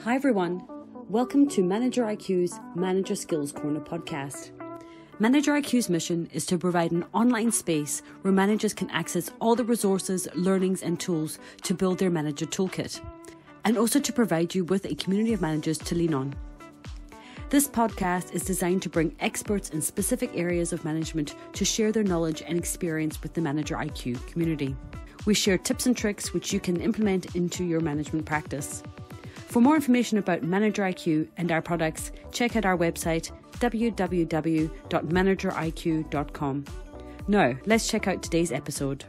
Hi, everyone. Welcome to Manager IQ's Manager Skills Corner podcast. Manager IQ's mission is to provide an online space where managers can access all the resources, learnings, and tools to build their manager toolkit, and also to provide you with a community of managers to lean on. This podcast is designed to bring experts in specific areas of management to share their knowledge and experience with the Manager IQ community. We share tips and tricks which you can implement into your management practice. For more information about Manager IQ and our products, check out our website www.manageriq.com. Now, let's check out today's episode.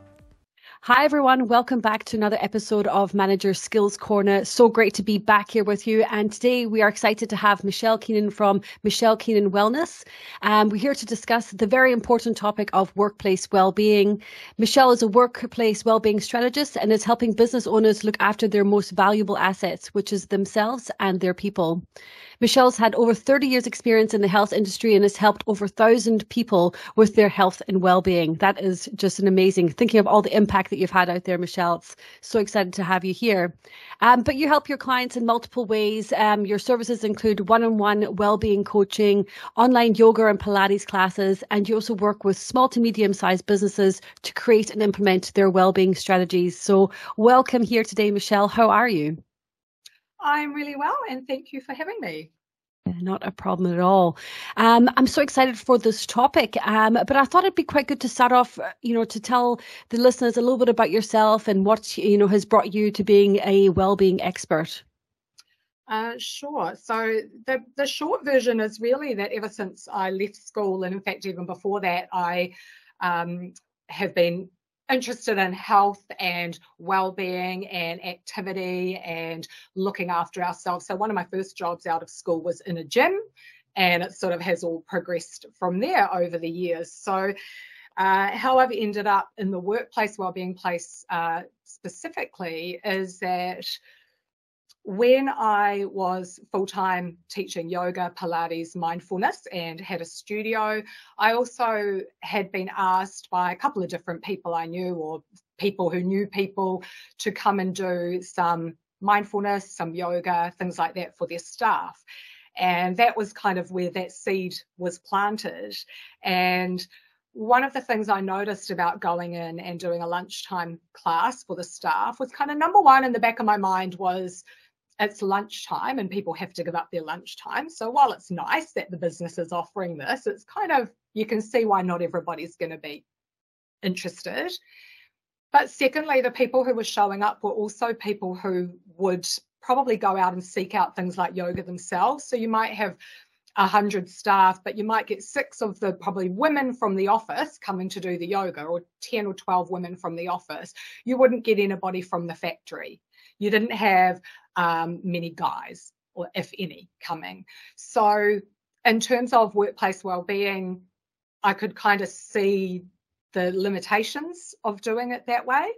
Hi, everyone. Welcome back to another episode of Manager Skills Corner. So great to be back here with you. And today we are excited to have Michelle Keenan from Michelle Keenan Wellness. Um, we're here to discuss the very important topic of workplace well-being. Michelle is a workplace well-being strategist and is helping business owners look after their most valuable assets, which is themselves and their people. Michelle's had over 30 years experience in the health industry and has helped over 1,000 people with their health and well-being. That is just an amazing, thinking of all the impact that you've had out there, Michelle. It's so excited to have you here. Um, but you help your clients in multiple ways. Um, your services include one-on-one well-being coaching, online yoga and Pilates classes, and you also work with small to medium-sized businesses to create and implement their well-being strategies. So welcome here today, Michelle. How are you? I'm really well, and thank you for having me. Not a problem at all. Um, I'm so excited for this topic, um, but I thought it'd be quite good to start off, you know, to tell the listeners a little bit about yourself and what you know has brought you to being a well-being expert. Uh, sure. So the the short version is really that ever since I left school, and in fact even before that, I um, have been interested in health and well-being and activity and looking after ourselves. So one of my first jobs out of school was in a gym and it sort of has all progressed from there over the years. So uh, how I've ended up in the workplace well-being place uh, specifically is that when I was full time teaching yoga, Pilates, mindfulness, and had a studio, I also had been asked by a couple of different people I knew or people who knew people to come and do some mindfulness, some yoga, things like that for their staff. And that was kind of where that seed was planted. And one of the things I noticed about going in and doing a lunchtime class for the staff was kind of number one in the back of my mind was it's lunchtime and people have to give up their lunchtime. So while it's nice that the business is offering this, it's kind of, you can see why not everybody's going to be interested. But secondly, the people who were showing up were also people who would probably go out and seek out things like yoga themselves. So you might have a hundred staff, but you might get six of the probably women from the office coming to do the yoga, or 10 or 12 women from the office. You wouldn't get anybody from the factory. You didn't have um, many guys, or if any, coming. So, in terms of workplace well-being, I could kind of see the limitations of doing it that way.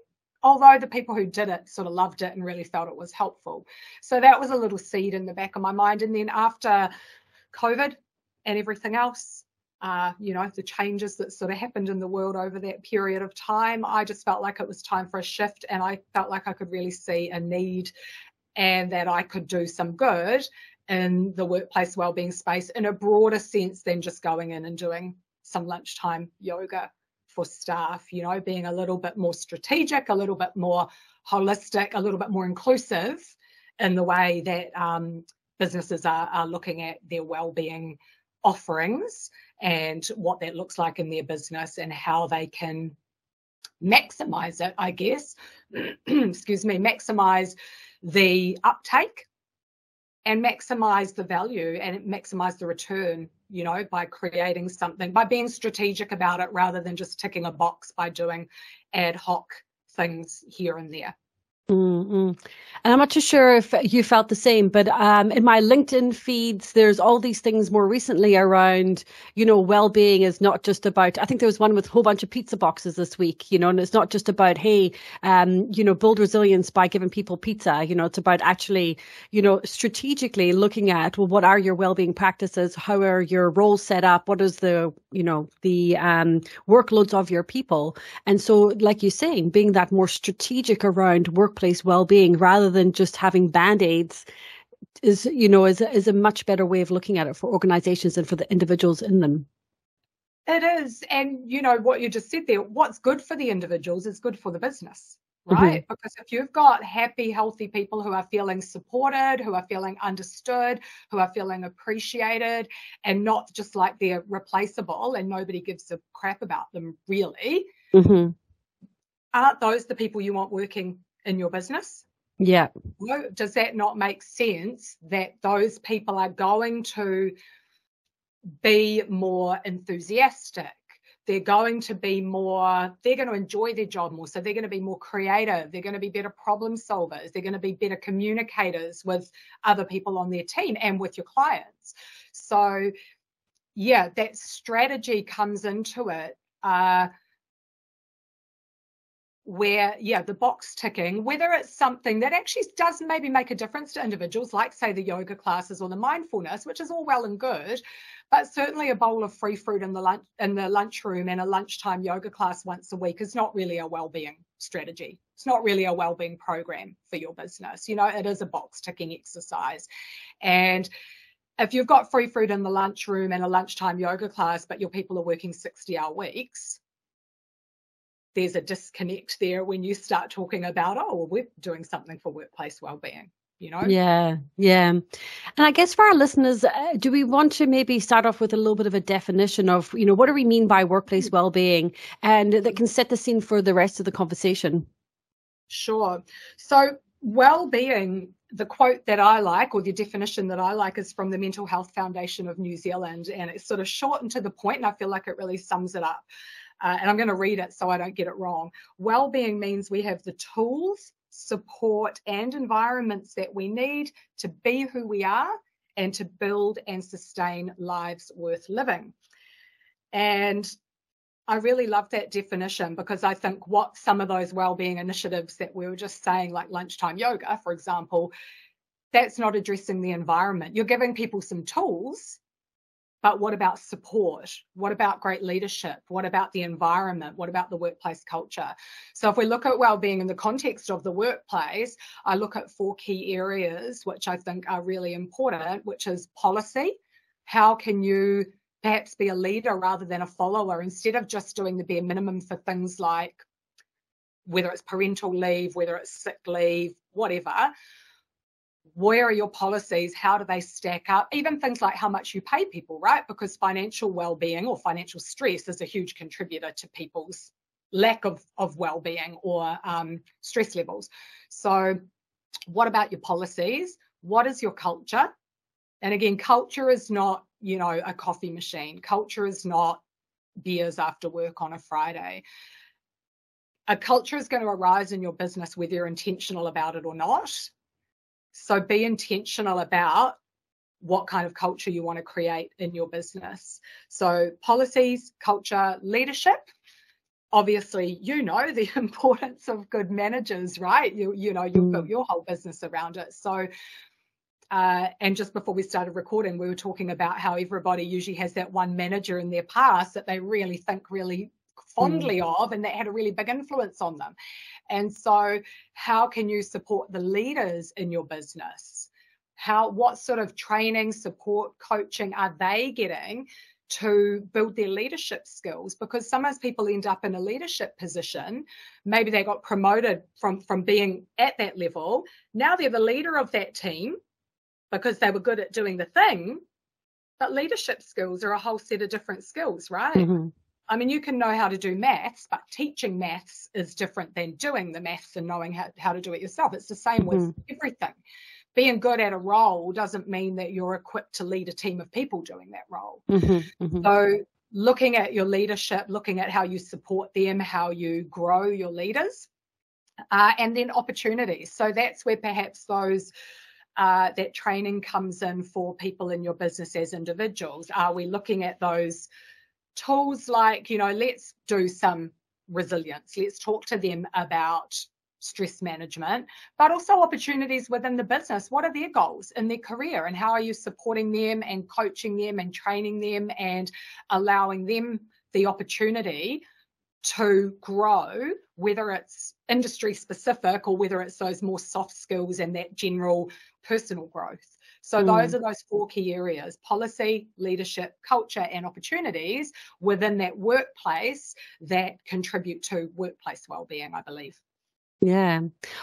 Although the people who did it sort of loved it and really felt it was helpful. So that was a little seed in the back of my mind. And then after COVID and everything else, uh, you know, the changes that sort of happened in the world over that period of time, I just felt like it was time for a shift. And I felt like I could really see a need and that I could do some good in the workplace wellbeing space in a broader sense than just going in and doing some lunchtime yoga for staff, you know, being a little bit more strategic, a little bit more holistic, a little bit more inclusive in the way that um, businesses are, are looking at their well-being offerings and what that looks like in their business and how they can maximize it, I guess. Excuse me, maximize the uptake and maximize the value and maximize the return, you know, by creating something, by being strategic about it rather than just ticking a box by doing ad hoc things here and there. Mm-hmm. And I'm not too sure if you felt the same, but um, in my LinkedIn feeds, there's all these things more recently around, you know, well-being is not just about. I think there was one with a whole bunch of pizza boxes this week, you know, and it's not just about, hey, um, you know, build resilience by giving people pizza. You know, it's about actually, you know, strategically looking at well, what are your well-being practices? How are your roles set up? What is the, you know, the um, workloads of your people? And so, like you're saying, being that more strategic around work workplace well-being rather than just having band-aids is you know is is a much better way of looking at it for organizations and for the individuals in them it is and you know what you just said there what's good for the individuals is good for the business right mm-hmm. because if you've got happy healthy people who are feeling supported who are feeling understood who are feeling appreciated and not just like they're replaceable and nobody gives a crap about them really mm-hmm. aren't those the people you want working in your business yeah. Does that not make sense that those people are going to be more enthusiastic? They're going to be more, they're going to enjoy their job more. So they're going to be more creative. They're going to be better problem solvers. They're going to be better communicators with other people on their team and with your clients. So, yeah, that strategy comes into it. Uh, where yeah the box ticking whether it's something that actually does maybe make a difference to individuals like say the yoga classes or the mindfulness which is all well and good but certainly a bowl of free fruit in the lunch in the lunchroom and a lunchtime yoga class once a week is not really a well-being strategy. It's not really a well-being program for your business. You know it is a box ticking exercise. And if you've got free fruit in the lunchroom and a lunchtime yoga class but your people are working 60 hour weeks there's a disconnect there when you start talking about, oh, well, we're doing something for workplace well-being. You know? Yeah, yeah. And I guess for our listeners, uh, do we want to maybe start off with a little bit of a definition of, you know, what do we mean by workplace hmm. well-being, and that can set the scene for the rest of the conversation? Sure. So well-being the quote that I like, or the definition that I like, is from the Mental Health Foundation of New Zealand, and it's sort of short and to the point, and I feel like it really sums it up. Uh, and I'm going to read it so I don't get it wrong. Well-being means we have the tools, support, and environments that we need to be who we are and to build and sustain lives worth living. And I really love that definition because I think what some of those well-being initiatives that we were just saying, like lunchtime yoga, for example, that's not addressing the environment. You're giving people some tools but what about support? What about great leadership? What about the environment? What about the workplace culture? So, if we look at well-being in the context of the workplace, I look at four key areas which I think are really important, which is policy. How can you perhaps be a leader rather than a follower instead of just doing the bare minimum for things like whether it's parental leave, whether it's sick leave, whatever where are your policies? How do they stack up? Even things like how much you pay people, right? Because financial well-being or financial stress is a huge contributor to people's lack of, of well-being or um, stress levels. So what about your policies? What is your culture? And again, culture is not, you know, a coffee machine. Culture is not beers after work on a Friday. A culture is going to arise in your business whether you're intentional about it or not. So be intentional about what kind of culture you want to create in your business. So policies, culture, leadership. Obviously, you know the importance of good managers, right? You you know you've built mm. your whole business around it. So uh, and just before we started recording, we were talking about how everybody usually has that one manager in their past that they really think really fondly mm. of and that had a really big influence on them. And so, how can you support the leaders in your business? How, what sort of training, support, coaching are they getting to build their leadership skills? Because sometimes people end up in a leadership position. Maybe they got promoted from, from being at that level. Now they're the leader of that team because they were good at doing the thing. But leadership skills are a whole set of different skills, right? Mm-hmm. I mean, you can know how to do maths, but teaching maths is different than doing the maths and knowing how, how to do it yourself. It's the same with everything. Being good at a role doesn't mean that you're equipped to lead a team of people doing that role. Mm-hmm. Mm-hmm. So, looking at your leadership, looking at how you support them, how you grow your leaders, uh, and then opportunities. So, that's where perhaps those uh, that training comes in for people in your business as individuals. Are we looking at those? Tools like, you know, let's do some resilience. Let's talk to them about stress management, but also opportunities within the business. What are their goals in their career and how are you supporting them and coaching them and training them and allowing them the opportunity to grow whether it's industry specific or whether it's those more soft skills and that general personal growth. So mm. those are those four key areas policy, leadership, culture, and opportunities within that workplace that contribute to workplace well-being, I believe. Yeah,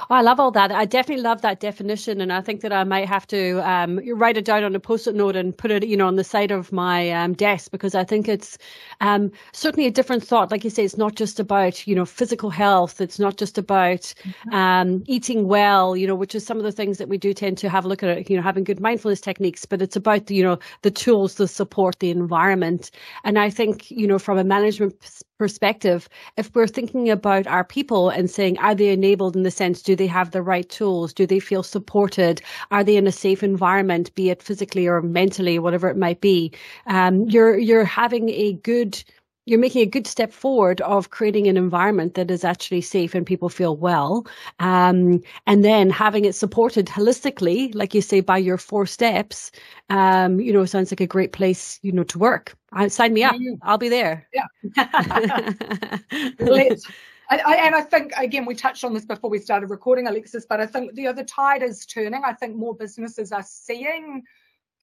oh, I love all that. I definitely love that definition, and I think that I might have to um, write it down on a post-it note and put it, you know, on the side of my um, desk because I think it's um, certainly a different thought. Like you say, it's not just about you know physical health. It's not just about mm-hmm. Um, eating well, you know, which is some of the things that we do tend to have a look at. You know, having good mindfulness techniques, but it's about the, you know the tools, the support, the environment, and I think you know from a management perspective, if we're thinking about our people and saying, are they enabled in the sense, do they have the right tools? Do they feel supported? Are they in a safe environment, be it physically or mentally, whatever it might be? Um, you're, you're having a good, you're making a good step forward of creating an environment that is actually safe and people feel well. Um, and then having it supported holistically, like you say, by your four steps, um, you know, sounds like a great place, you know, to work. I, sign me up. Mm. I'll be there. Yeah. Let's. I, I, and I think again we touched on this before we started recording, Alexis. But I think the other tide is turning. I think more businesses are seeing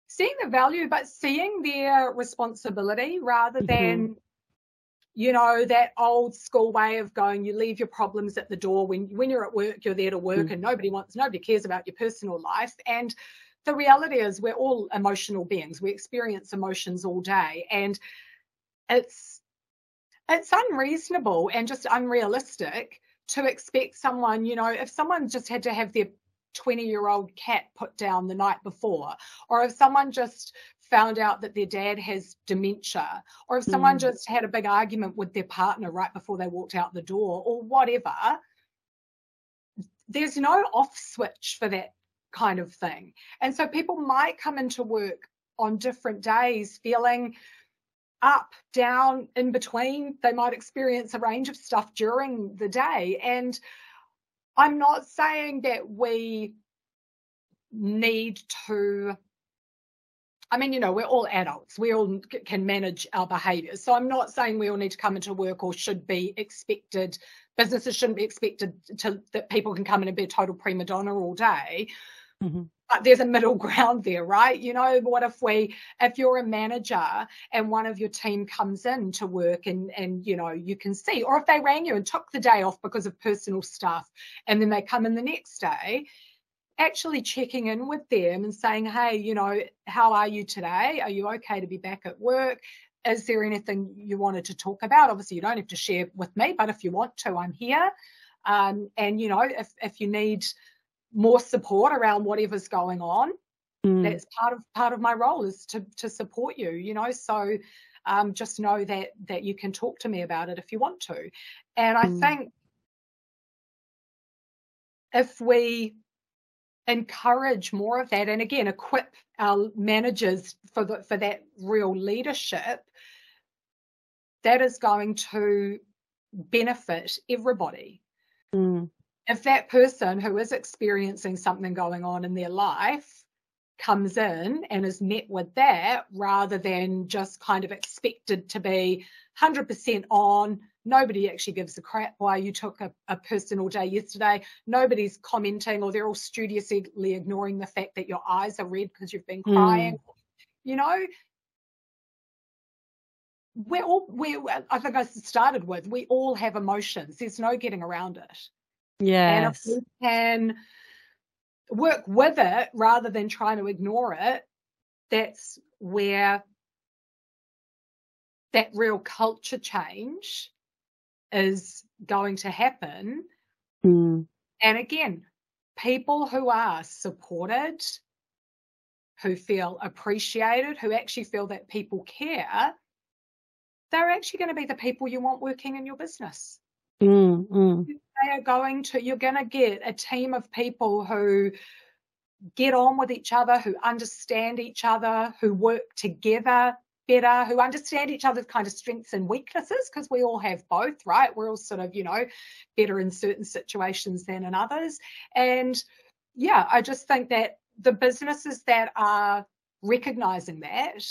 seeing the value, but seeing their responsibility rather mm-hmm. You know that old school way of going you leave your problems at the door when when you're at work you're there to work mm. and nobody wants nobody cares about your personal life. And the reality is we're all emotional beings. We experience emotions all day. And it's it's unreasonable and just unrealistic to expect someone you know if someone just had to have their 20 year old cat put down the night before or if someone just found out that their dad has dementia, or if someone mm. just had a big argument with their partner right before they walked out the door, or whatever, there's no off switch for that kind of thing. And so people might come into work on different days feeling up, down, in between. They might experience a range of stuff during the day. And I'm not saying that we need to I mean, you know, we're all adults. We all can manage our behaviours. So I'm not saying we all need to come into work or should be expected. Businesses shouldn't be expected to that people can come in and be a total prima donna all day. Mm-hmm. But there's a middle ground there, right? You know, what if we, if you're a manager and one of your team comes in to work and and you know you can see, or if they rang you and took the day off because of personal stuff, and then they come in the next day actually checking in with them and saying, hey, you know, how are you today? Are you okay to be back at work? Is there anything you wanted to talk about? Obviously, you don't have to share with me, but if you want to, I'm here. Um, and, you know, if, if you need more support around whatever's going on, mm. that's part of part of my role is to to support you, you know. So um, just know that that you can talk to me about it if you want to. And I mm. think if we encourage more of that and again equip our managers for the, for that real leadership that is going to benefit everybody mm. if that person who is experiencing something going on in their life comes in and is met with that rather than just kind of expected to be 100% on Nobody actually gives a crap why you took a, a personal day yesterday. Nobody's commenting or they're all studiously ignoring the fact that your eyes are red because you've been hmm. crying. Mm. You know, we're all we're. I think I started with we all have emotions. There's no getting around it. Yeah. And if we can work with it rather than trying to ignore it, that's where that real culture change is going to happen. Mm. And again, people who are supported, who feel appreciated, who actually feel that people care, they're actually going to be the people you want working in your business. Mm, mm. They are going to, you're going to get a team of people who get on with each other, who understand each other, who work together better, who understand each other's kind of strengths and weaknesses, because we all have both, right? We're all sort of, you know, better in certain situations than in others. And yeah, I just think that the businesses that are recognizing that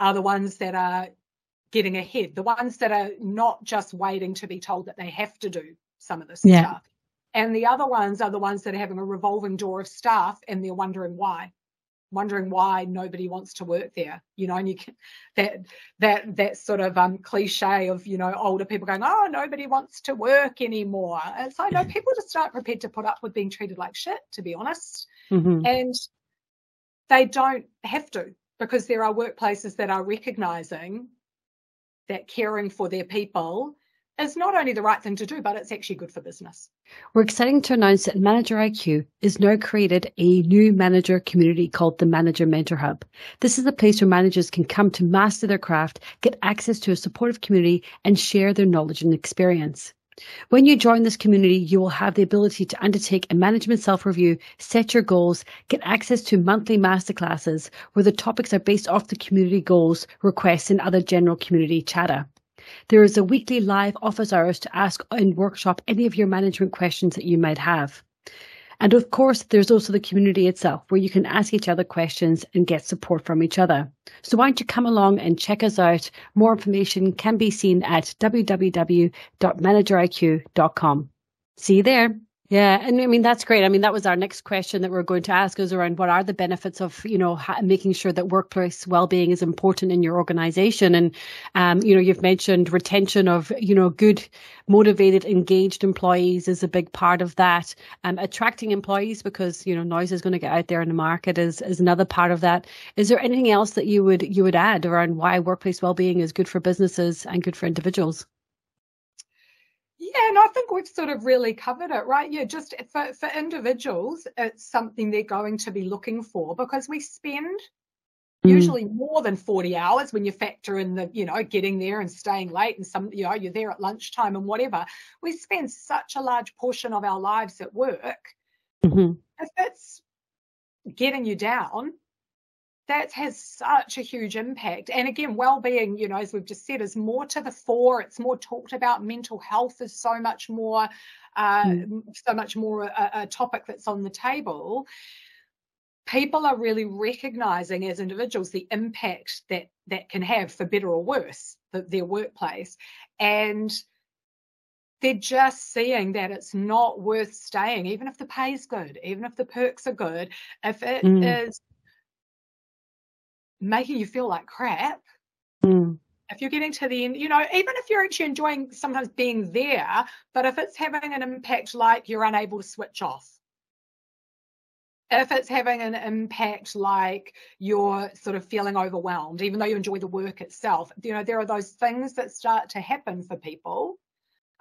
are the ones that are getting ahead, the ones that are not just waiting to be told that they have to do some of this Yeah. stuff. And the other ones are the ones that are having a revolving door of staff and they're wondering why, wondering why nobody wants to work there. You know, and you can that that that sort of um cliche of, you know, older people going, Oh, nobody wants to work anymore. It's like no, people just aren't prepared to put up with being treated like shit, to be honest. Mhm. And they don't have to because there are workplaces that are recognizing that caring for their people is not only the right thing to do, but it's actually good for business. We're excited to announce that Manager IQ is now created a new manager community called the Manager Mentor Hub. This is a place where managers can come to master their craft, get access to a supportive community, and share their knowledge and experience. When you join this community, you will have the ability to undertake a management self review, set your goals, get access to monthly masterclasses where the topics are based off the community goals, requests, and other general community chatter. There is a weekly live office hours to ask and workshop any of your management questions that you might have. And of course, there's also the community itself where you can ask each other questions and get support from each other. So why don't you come along and check us out? More information can be seen at www.manageriq.com. See you there. Yeah, and I mean that's great. I mean that was our next question that we're going to ask is around what are the benefits of you know ha- making sure that workplace well-being is important in your organization, and um, you know you've mentioned retention of you know good, motivated, engaged employees is a big part of that. Um, attracting employees because you know noise is going to get out there in the market is is another part of that. Is there anything else that you would you would add around why workplace well-being is good for businesses and good for individuals? Yeah, and I think we've sort of really covered it, right? Yeah, just for, for individuals, it's something they're going to be looking for because we spend Mm. usually more than 40 hours when you factor in the, you know, getting there and staying late and some, you know, you're there at lunchtime and whatever. We spend such a large portion of our lives at work. Mhm. If it's getting you down, that has such a huge impact. And again, well-being, you know, as we've just said, is more to the fore. It's more talked about. Mental health is so much more, uh, Mm. so much more a, a topic that's on the table. People are really recognizing as individuals the impact that that can have, for better or worse, the, their workplace, and they're just seeing that it's not worth staying, even if the pay's good, even if the perks are good, if it Mm. is making you feel like crap. Mm. If you're getting to the end, you know, even if you're actually enjoying sometimes being there, but if it's having an impact like you're unable to switch off, if it's having an impact like you're sort of feeling overwhelmed, even though you enjoy the work itself, you know, there are those things that start to happen for people.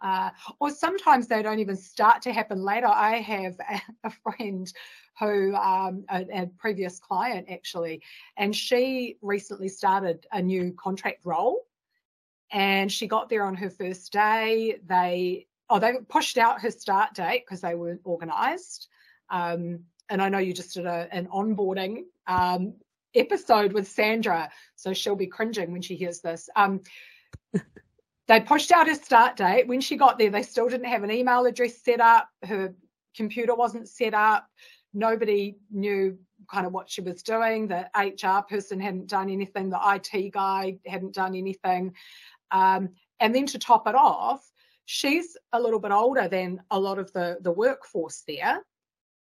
Uh, or sometimes they don't even start to happen later. I have a, a friend who, um, a, a previous client actually, and she recently started a new contract role. And she got there on her first day. They, oh, they pushed out her start date because they weren't organised. Um, and I know you just did a, an onboarding um, episode with Sandra, so she'll be cringing when she hears this. Um, they pushed out her start date. When she got there, they still didn't have an email address set up. Her computer wasn't set up. Nobody knew kind of what she was doing. The HR person hadn't done anything. The IT guy hadn't done anything. Um, and then to top it off, she's a little bit older than a lot of the, the workforce there.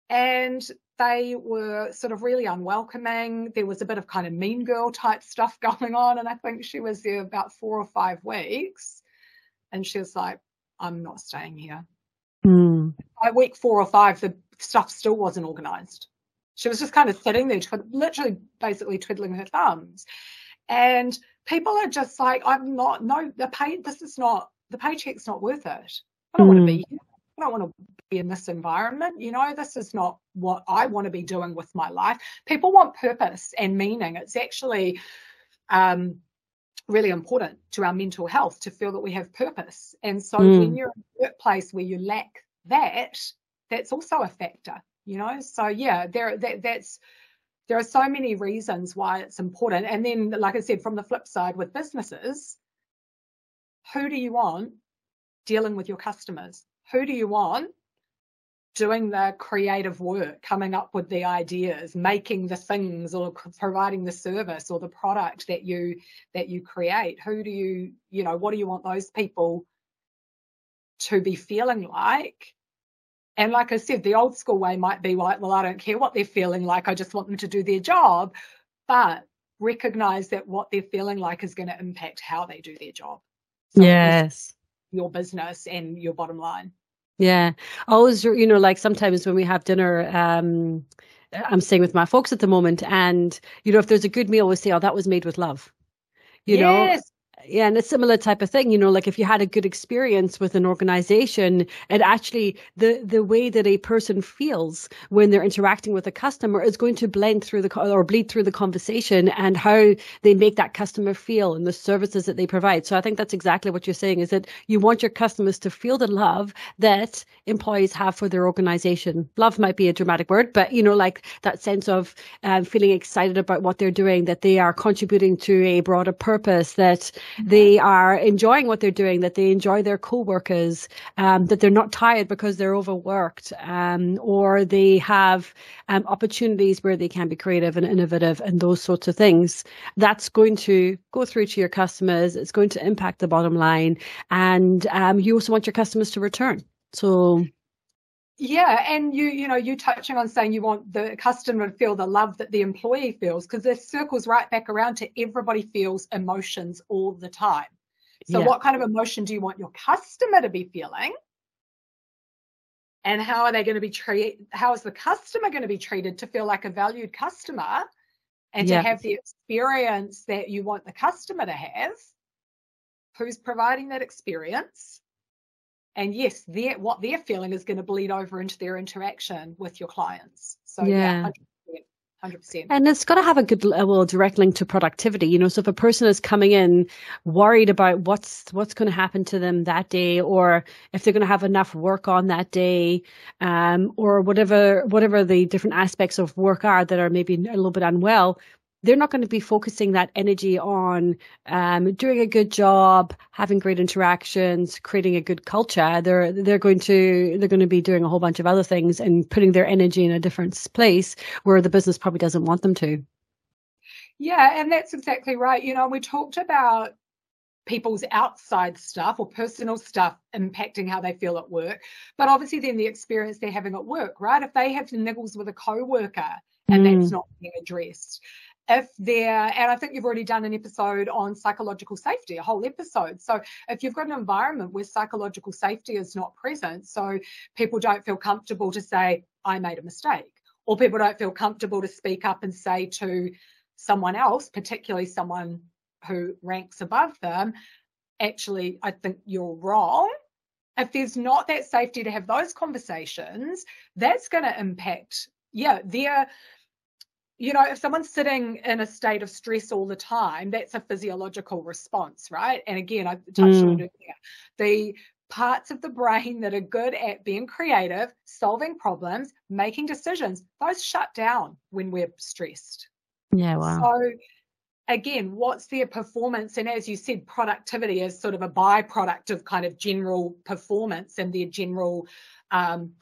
And they were sort of really unwelcoming. There was a bit of kind of mean girl type stuff going on. And I think she was there about four or five weeks. And she was like, I'm not staying here. Mm. By week four or five, the stuff still wasn't organized. She was just kind of sitting there, literally basically twiddling her thumbs. And people are just like, I'm not, no, the pay, this is not, the paycheck's not worth it. I don't want to be here. I don't want to be in this environment. You know, this is not what I want to be doing with my life. People want purpose and meaning. It's actually um, really important to our mental health to feel that we have purpose. And so Mm. when you're in a workplace where you lack that, that's also a factor. You know, so yeah, there that, that's there are so many reasons why it's important. And then, like I said, from the flip side with businesses, who do you want dealing with your customers? Who do you want doing the creative work, coming up with the ideas, making the things or providing the service or the product that you that you create. Who do you, you know, what do you want those people to be feeling like? And like I said, the old school way might be like, well, I don't care what they're feeling like. I just want them to do their job. But recognize that what they're feeling like is going to impact how they do their job. So yes. Your business and your bottom line. Yeah. I always, you know, like sometimes when we have dinner, um, I'm staying with my folks at the moment, and you know, if there's a good meal, we say, "Oh, that was made with love." You yes. know, yeah and a similar type of thing you know like if you had a good experience with an organization and actually the the way that a person feels when they're interacting with a customer is going to blend through the or bleed through the conversation and how they make that customer feel and the services that they provide. So i think that's exactly what you're saying is that you want your customers to feel the love that employees have for their organization. Love might be a dramatic word but you know like that sense of um, feeling excited about what they're doing that they are contributing to a broader purpose that they are enjoying what they're doing, that they enjoy their co-workers, um, that they're not tired because they're overworked, um, or they have um, opportunities where they can be creative and innovative and those sorts of things. That's going to go through to your customers. It's going to impact the bottom line. And um, you also want your customers to return. So yeah, and you you know you touching on saying you want the customer to feel the love that the employee feels because this circles right back around to everybody feels emotions all the time. So yeah. what kind of emotion do you want your customer to be feeling? And how are they going to be treated? How is the customer going to be treated to feel like a valued customer and yeah. to have the experience that you want the customer to have? Who's providing that experience? And yes their what they're feeling is going to bleed over into their interaction with your clients so yeah, yeah 100%, 100%. And it's got to have a good, well, direct link to productivity. You know, so if a person is coming in worried about what's what's going to happen to them that day, or if they're going to have enough work on that day, um, or whatever whatever the different aspects of work are that are maybe a little bit unwell, they're not going to be focusing that energy on um, doing a good job, having great interactions, creating a good culture. They're they're going to they're going to be doing a whole bunch of other things and putting their energy in a different place where the business probably doesn't want them to. Yeah, and that's exactly right. You know, we talked about people's outside stuff or personal stuff impacting how they feel at work, but obviously then the experience they're having at work, right? If they have niggles with a co-worker and mm. that's not being addressed, if they're, and I think you've already done an episode on psychological safety, a whole episode. So if you've got an environment where psychological safety is not present, so people don't feel comfortable to say, I made a mistake, or people don't feel comfortable to speak up and say to someone else, particularly someone who ranks above them, actually, I think you're wrong. If there's not that safety to have those conversations, that's going to impact, yeah, their you know, if someone's sitting in a state of stress all the time, that's a physiological response, right? And again, I touched mm. on it earlier. The parts of the brain that are good at being creative, solving problems, making decisions, those shut down when we're stressed. Yeah, wow. So again, what's their performance? And as you said, productivity is sort of a byproduct of kind of general performance and their general um,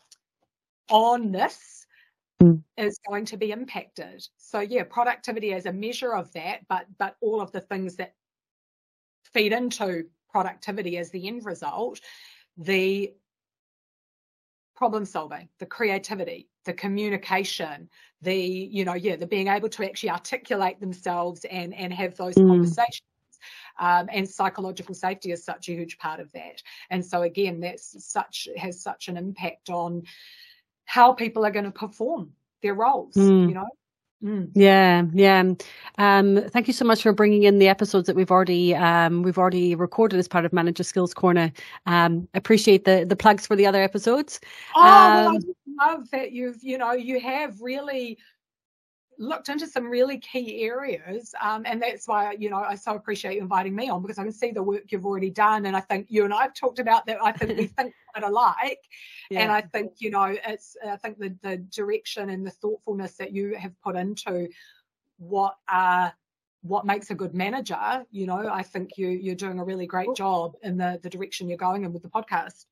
onness mm. is going to be impacted. So yeah, productivity is a measure of that, but but all of the things that feed into productivity as the end result, the problem solving, the creativity, the communication, the you know yeah, the being able to actually articulate themselves and and have those mm. conversations. Um, and psychological safety is such a huge part of that. And so again, that's such has such an impact on how people are going to perform their roles, mm. you know? Mm. Yeah, yeah. Um, thank you so much for bringing in the episodes that we've already um, we've already recorded as part of Manager Skills Corner. Um, appreciate the the plugs for the other episodes. Oh, well, I um, love that you've you know you have really looked into some really key areas um, and that's why you know i so appreciate you inviting me on because i can see the work you've already done and i think you and i've talked about that i think we think quite alike yeah. and i think you know it's i think the, the direction and the thoughtfulness that you have put into what uh what makes a good manager you know i think you you're doing a really great job in the the direction you're going in with the podcast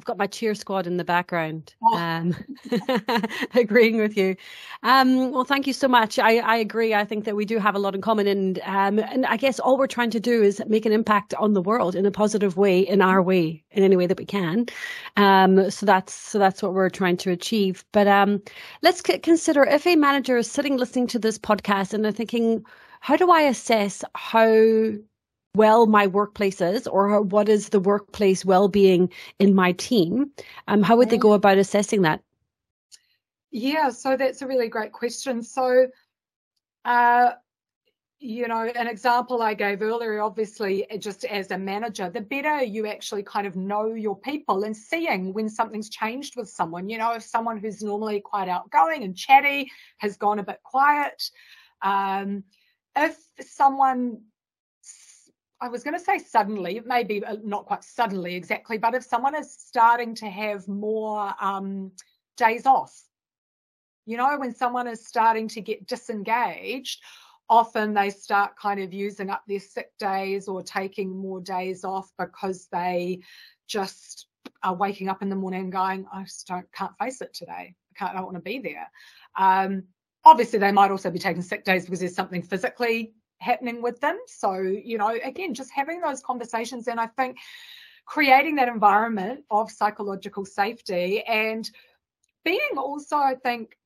I've got my cheer squad in the background, oh. um, agreeing with you. Um, well, thank you so much. I, I agree. I think that we do have a lot in common, and um, and I guess all we're trying to do is make an impact on the world in a positive way, in our way, in any way that we can. Um, so that's so that's what we're trying to achieve. But um, let's c- consider if a manager is sitting listening to this podcast and they're thinking, how do I assess how well my workplace is or what is the workplace well-being in my team um, how would they go about assessing that? Yeah so that's a really great question. So uh, you know an example i gave earlier obviously just as a manager the better you actually kind of know your people and seeing when something's changed with someone you know if someone who's normally quite outgoing and chatty has gone a bit quiet um, if someone I was going to say suddenly, maybe uh, not quite suddenly exactly, but if someone is starting to have more um, days off, you know, when someone is starting to get disengaged, often they start kind of using up their sick days or taking more days off because they just are waking up in the morning and going, I just don't can't face it today. I can't I don't want to be there. Um, obviously they might also be taking sick days because there's something physically happening with them. So, you know, again, just having those conversations. And I think creating that environment of psychological safety and being also, I think,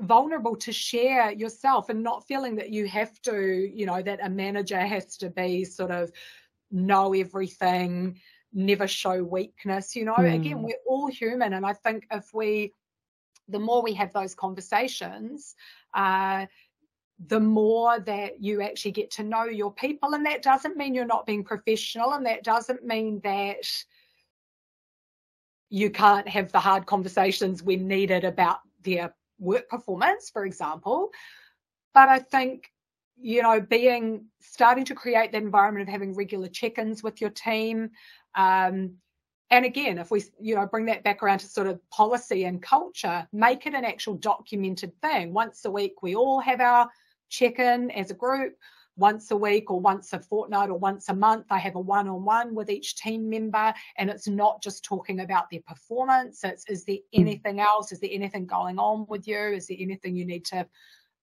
vulnerable to share yourself and not feeling that you have to, you know, that a manager has to be sort of know everything, never show weakness. You know, mm. again, we're all human. And I think if we, the more we have those conversations, uh, the more that you actually get to know your people. And that doesn't mean you're not being professional, and that doesn't mean that you can't have the hard conversations when needed about their work performance, for example. But I think, you know, being starting to create that environment of having regular check ins with your team. Um, and again, if we, you know, bring that back around to sort of policy and culture, make it an actual documented thing. Once a week, we all have our check in as a group once a week or once a fortnight or once a month. I have a one on one with each team member, and it's not just talking about their performance. It's is there hmm. anything else? Is there anything going on with you? Is there anything you need to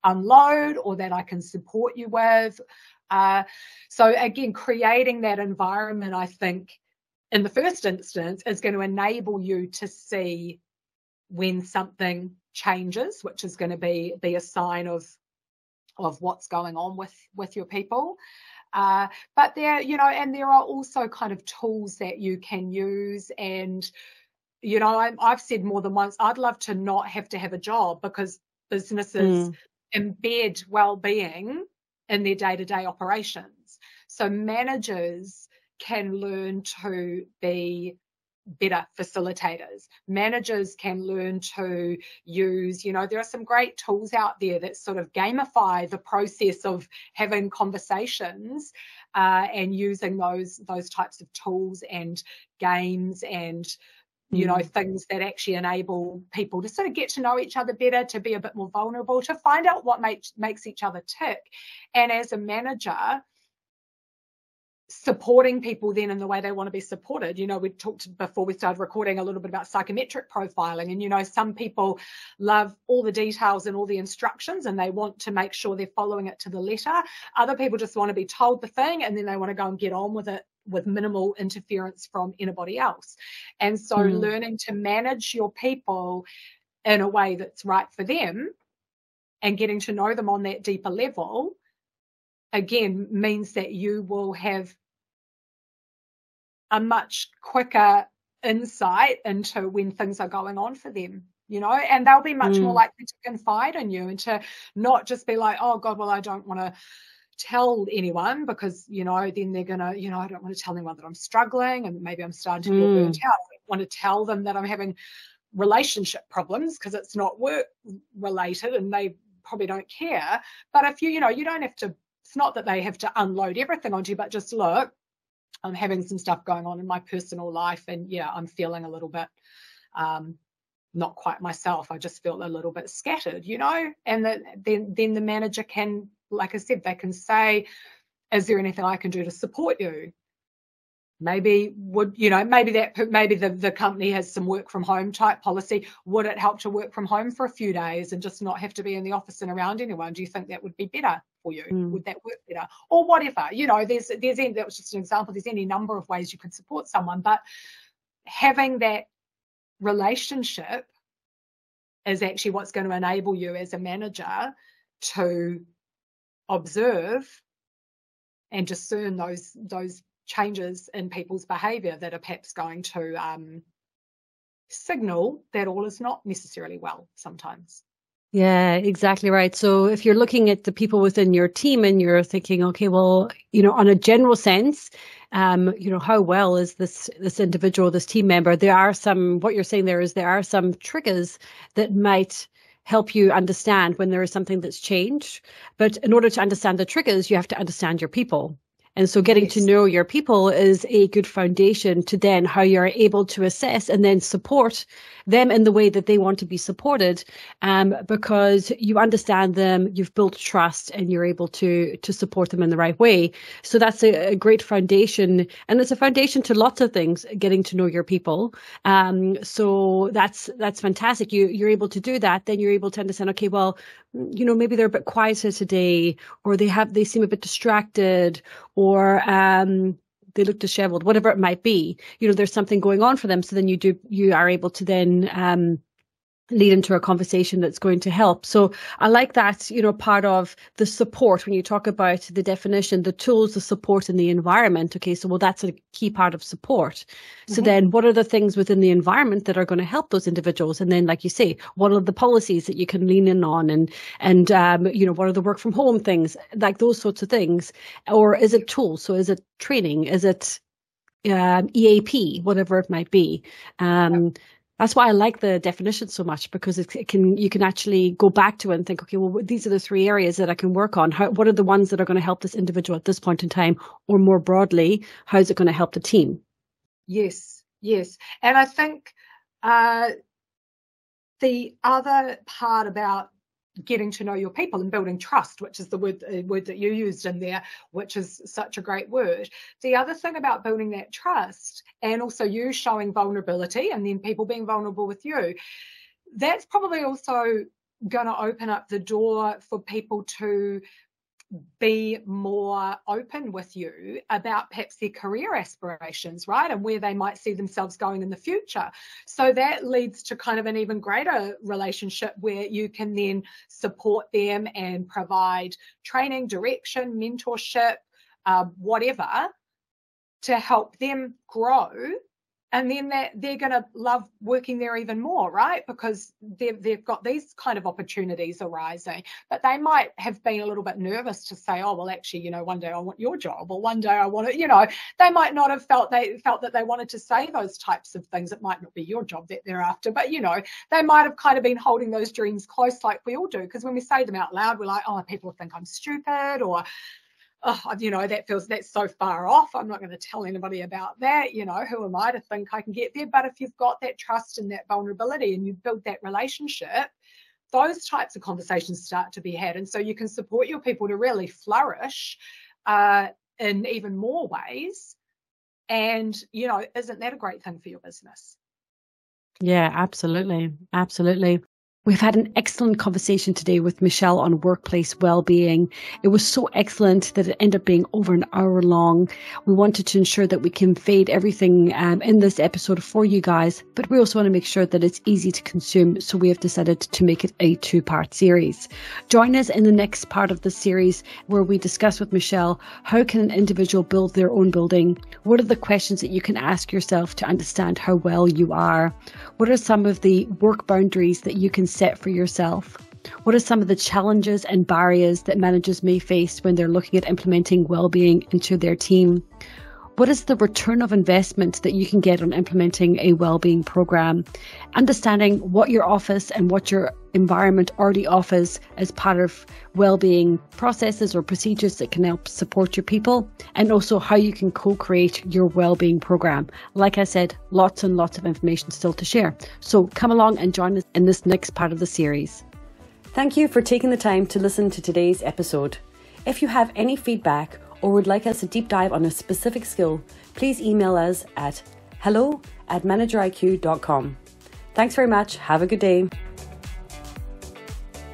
unload or that I can support you with? Uh, so, again, creating that environment, I think, in the first instance, is going to enable you to see when something changes, which is going to be, be a sign of of what's going on with with your people. Uh, but there you know and there are also kind of tools that you can use. And you know I, i've said more than once i'd love to not have to have a job because businesses mm. embed well-being in their day-to-day operations. So managers can learn to be better facilitators. Managers can learn to use, you know, there are some great tools out there that sort of gamify the process of having conversations uh, and using those those types of tools and games and you know mm. things that actually enable people to sort of get to know each other better to be a bit more vulnerable to find out what makes makes each other tick and as a manager supporting people then in the way they want to be supported. You know, we talked before we started recording a little bit about psychometric profiling, and you know, some people love all the details and all the instructions and they want to make sure they're following it to the letter. Other people just want to be told the thing and then they want to go and get on with it with minimal interference from anybody else. And so, mm. learning to manage your people in a way that's right for them and getting to know them on that deeper level again means that you will have a much quicker insight into when things are going on for them you know and they'll be much mm. more likely to confide in you and to not just be like oh god well i don't want to tell anyone because you know then they're gonna you know i don't want to tell anyone that i'm struggling and maybe i'm starting to feel mm. burnt out i want to tell them that i'm having relationship problems because it's not work related and they probably don't care but if you you know you don't have to it's not that they have to unload everything onto you, but just look, I'm having some stuff going on in my personal life, and yeah, I'm feeling a little bit um, not quite myself. I just feel a little bit scattered, you know. And the, then then the manager can, like I said, they can say, "Is there anything I can do to support you?" Maybe would you know maybe that maybe the, the company has some work from home type policy. Would it help to work from home for a few days and just not have to be in the office and around anyone? Do you think that would be better for you? Mm. would that work better? Or whatever you know there's there's that was just an example there's any number of ways you could support someone but having that relationship is actually what's going to enable you as a manager to observe and discern those those changes in people's behaviour that are perhaps going to um, signal that all is not necessarily well sometimes. Yeah, exactly right. So if you're looking at the people within your team and you're thinking, okay, well, you know, on a general sense, um, you know, how well is this this individual, this team member? There are some. What you're saying there is there are some triggers that might help you understand when there is something that's changed. But in order to understand the triggers, you have to understand your people. And so getting to know your people is a good foundation to then how you're able to assess and then support them in the way that they want to be supported um, because you understand them, you've built trust and you're able to to support them in the right way. So that's a, a great foundation and it's a foundation to lots of things, getting to know your people. Um, so that's that's fantastic. You you're able to do that, then you're able to understand, okay, well, you know, maybe they're a bit quieter today or they have they seem a bit distracted or um they look disheveled, whatever it might be. You know, there's something going on for them. So then you do, you are able to then, um, lead into a conversation that's going to help. So I like that, you know, part of the support when you talk about the definition, the tools, the support in the environment. Okay. So, well, that's a key part of support. So mm-hmm. then what are the things within the environment that are going to help those individuals? And then, like you say, what are the policies that you can lean in on and, and, um, you know, what are the work from home things like those sorts of things? Or is it tools? So is it training? Is it, um, EAP, whatever it might be. Um, that's why I like the definition so much because it, can you can actually go back to it and think, okay, well, these are the three areas that I can work on. How, what are the ones that are going to help this individual at this point in time, or more broadly, how is it going to help the team? Yes, yes, and I think uh, the other part about getting to know your people and building trust, which is the word, uh, word that you used in there, which is such a great word. The other thing about building that trust and also you showing vulnerability and then people being vulnerable with you, that's probably also going to open up the door for people to be more open with you about perhaps their career aspirations, right? And where they might see themselves going in the future. So that leads to kind of an even greater relationship where you can then support them and provide training, direction, mentorship, uh, whatever to help them grow and then they're, they're going to love working there even more right? Because they've, they've got these kind of opportunities arising. But they might have been a little bit nervous to say oh well actually you know one day i want your job or one day i want to you know. They might not have felt they felt that they wanted to say those types of things. It might not be your job that they're after. But you know they might have kind of been holding those dreams close like we all do. Because when we say them out loud we're like oh people think i'm stupid or oh, you know, that feels that's so far off. I'm not going to tell anybody about that. You know, who am I to think I can get there? But if you've got that trust and that vulnerability and you build that relationship, those types of conversations start to be had. And so you can support your people to really flourish uh, in even more ways. And, you know, isn't that a great thing for your business? Yeah, absolutely. Absolutely. We've had an excellent conversation today with Michelle on workplace well-being. It was so excellent that it ended up being over an hour long. We wanted to ensure that we conveyed everything um, in this episode for you guys, but we also want to make sure that it's easy to consume. So we have decided to make it a two-part series. Join us in the next part of the series where we discuss with Michelle how can an individual build their own building? What are the questions that you can ask yourself to understand how well you are? What are some of the work boundaries that you can set for yourself? What are some of the challenges and barriers that managers may face when they're looking at implementing well-being into their team? What is the return of investment that you can get on implementing a well-being program? Understanding what your office and what your environment already offers as part of well-being processes or procedures that can help support your people and also how you can co-create your well-being program. Like I said, lots and lots of information still to share. So come along and join us in this next part of the series. Thank you for taking the time to listen to today's episode. If you have any feedback or would like us to deep dive on a specific skill, please email us at hello at manageriq.com. Thanks very much. Have a good day.